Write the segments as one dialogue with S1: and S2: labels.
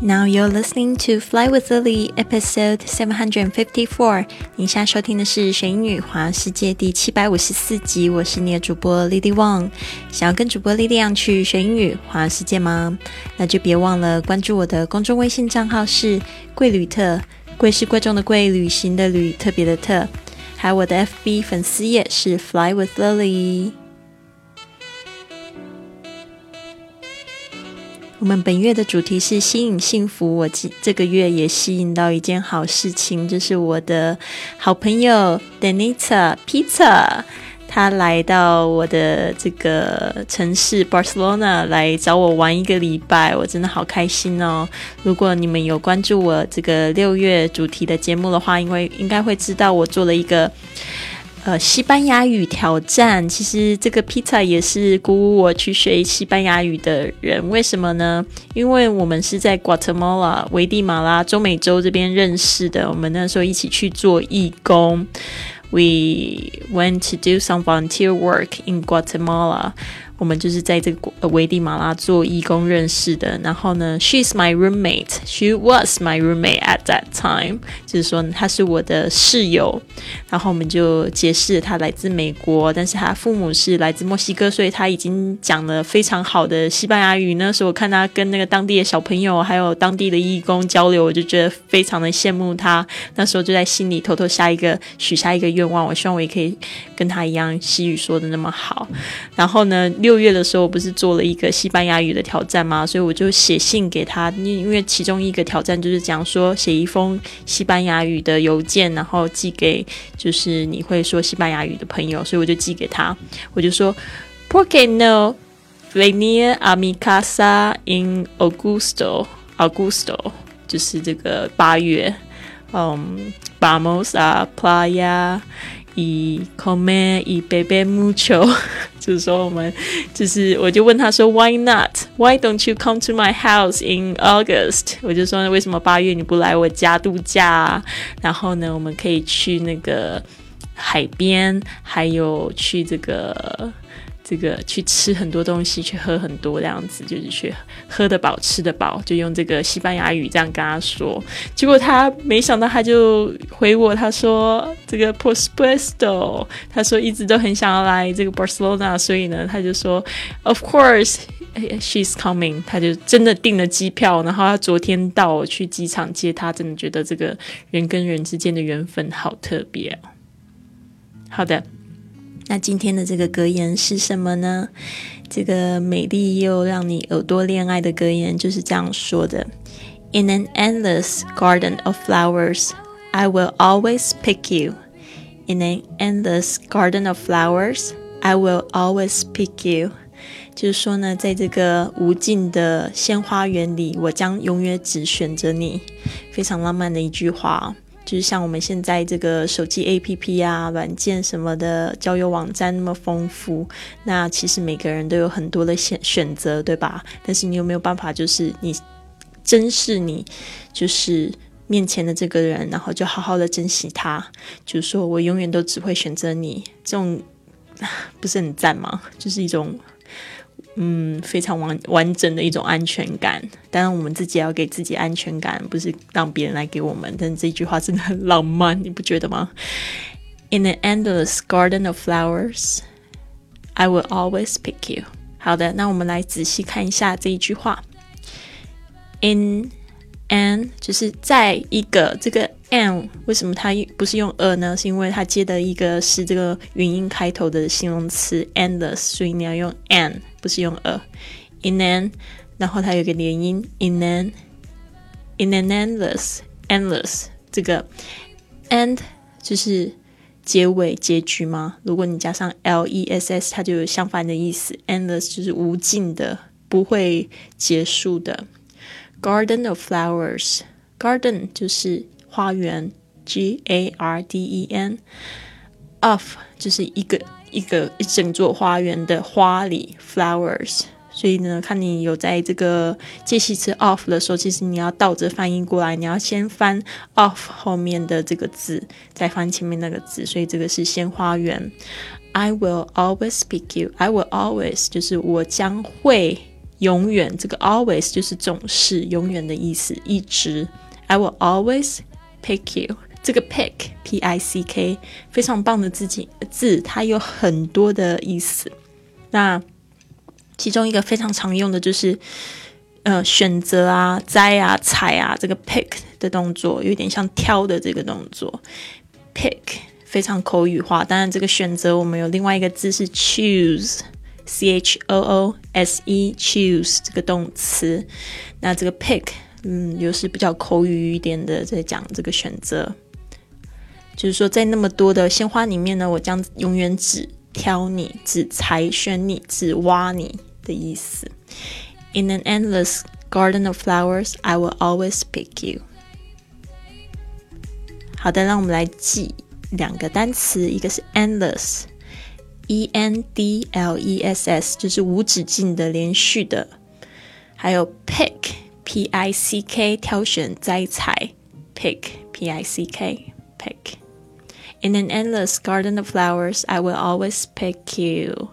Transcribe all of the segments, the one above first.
S1: Now you're listening to Fly with Lily, episode seven hundred and fifty-four。你现在收听的是《学英语环世界》第七百五十四集。我是你的主播 Lily Wang。想要跟主播莉莉样去学英语环世界吗？那就别忘了关注我的公众微信账号是贵旅特，贵是贵重的贵，旅行的旅，特别的特。还有我的 FB 粉丝页是 Fly with Lily。我们本月的主题是吸引幸福。我这这个月也吸引到一件好事情，就是我的好朋友 Denita Pizza，他来到我的这个城市 Barcelona 来找我玩一个礼拜，我真的好开心哦！如果你们有关注我这个六月主题的节目的话，因为应该会知道我做了一个。呃，西班牙语挑战，其实这个 pizza 也是鼓舞我去学西班牙语的人。为什么呢？因为我们是在 Guatemala 危地马拉中美洲这边认识的，我们那时候一起去做义工。We went to do some volunteer work in Guatemala. 我们就是在这个危地马拉做义工认识的。然后呢，She's my roommate. She was my roommate at that time. 就是说她是我的室友。然后我们就解释她来自美国，但是她父母是来自墨西哥，所以她已经讲了非常好的西班牙语。那时候我看她跟那个当地的小朋友还有当地的义工交流，我就觉得非常的羡慕她。那时候就在心里偷偷下一个许下一个愿望，我希望我也可以跟她一样西语说的那么好。然后呢？六六月的时候，不是做了一个西班牙语的挑战吗？所以我就写信给他，因因为其中一个挑战就是讲说写一封西班牙语的邮件，然后寄给就是你会说西班牙语的朋友，所以我就寄给他，我就说，Por qué no venir a mi casa en agosto？Agosto 就是这个八月，嗯，vamos a playa。以 come 以 baby mucho，就是说我们就是我就问他说 Why not? Why don't you come to my house in August？我就说为什么八月你不来我家度假？然后呢，我们可以去那个海边，还有去这个。这个去吃很多东西，去喝很多这样子，就是去喝得饱、吃得饱，就用这个西班牙语这样跟他说。结果他没想到，他就回我，他说这个 p o s p e s t o 他说一直都很想要来这个 Barcelona，所以呢，他就说 Of course she's coming，他就真的订了机票，然后他昨天到去机场接他，真的觉得这个人跟人之间的缘分好特别。好的。那今天的这个格言是什么呢？这个美丽又让你耳朵恋爱的格言就是这样说的：In an endless garden of flowers, I will always pick you. In an endless garden of flowers, I will always pick you. 就是说呢，在这个无尽的鲜花园里，我将永远只选择你。非常浪漫的一句话。就是像我们现在这个手机 APP 啊、软件什么的交友网站那么丰富，那其实每个人都有很多的选选择，对吧？但是你有没有办法，就是你珍视你，就是面前的这个人，然后就好好的珍惜他，就是说我永远都只会选择你，这种 不是很赞吗？就是一种。嗯，非常完完整的一种安全感。当然，我们自己要给自己安全感，不是让别人来给我们。但这句话真的很浪漫，你不觉得吗？In an endless garden of flowers, I will always pick you。好的，那我们来仔细看一下这一句话。In an 就是在一个这个 an 为什么它不是用 a 呢？是因为它接的一个是这个元音开头的形容词 endless，所以你要用 an。不是用 a，in an，然后它有个连音，in an，in an endless，endless，这个 end 就是结尾结局吗？如果你加上 l e s s，它就有相反的意思，endless 就是无尽的，不会结束的。Garden of flowers，garden 就是花园，g a r d e n，of 就是一个。一个一整座花园的花里 flowers，所以呢，看你有在这个介系词 of 的时候，其实你要倒着翻译过来，你要先翻 of 后面的这个字，再翻前面那个字，所以这个是先花园。I will always pick you. I will always 就是我将会永远这个 always 就是总是永远的意思，一直。I will always pick you。这个 pick p i c k 非常棒的字己字，它有很多的意思。那其中一个非常常用的就是呃选择啊、摘啊、采啊，这个 pick 的动作有点像挑的这个动作。pick 非常口语化，当然这个选择我们有另外一个字是 choose。C H O O S E choose 这个动词，那这个 pick，嗯，又是比较口语一点的，在讲这个选择，就是说在那么多的鲜花里面呢，我将永远只挑你，只采选你，只挖你的意思。In an endless garden of flowers, I will always pick you。好的，让我们来记两个单词，一个是 endless。E N D L E S S 就是无止境的、连续的，还有 pick P I C K 挑选、摘采，pick P I C K pick。In an endless garden of flowers, I will always pick you.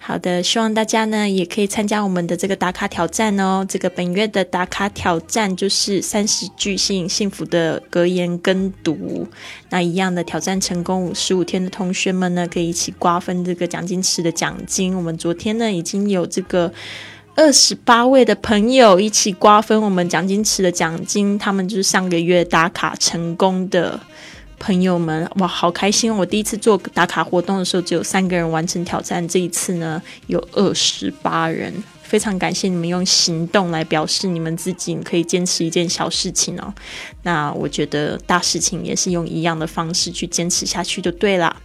S1: 好的，希望大家呢也可以参加我们的这个打卡挑战哦。这个本月的打卡挑战就是三十句吸引幸福的格言跟读。那一样的挑战成功五十五天的同学们呢，可以一起瓜分这个奖金池的奖金。我们昨天呢已经有这个二十八位的朋友一起瓜分我们奖金池的奖金，他们就是上个月打卡成功的。朋友们，哇，好开心！我第一次做打卡活动的时候，只有三个人完成挑战，这一次呢有二十八人，非常感谢你们用行动来表示你们自己可以坚持一件小事情哦。那我觉得大事情也是用一样的方式去坚持下去就对了。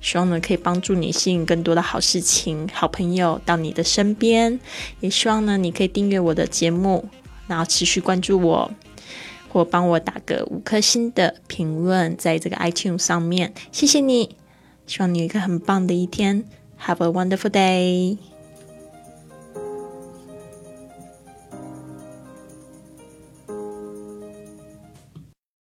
S1: 希望呢可以帮助你吸引更多的好事情、好朋友到你的身边，也希望呢你可以订阅我的节目，然后持续关注我。或帮我打个五颗星的评论，在这个 iTunes 上面，谢谢你。希望你有一个很棒的一天，Have a wonderful day。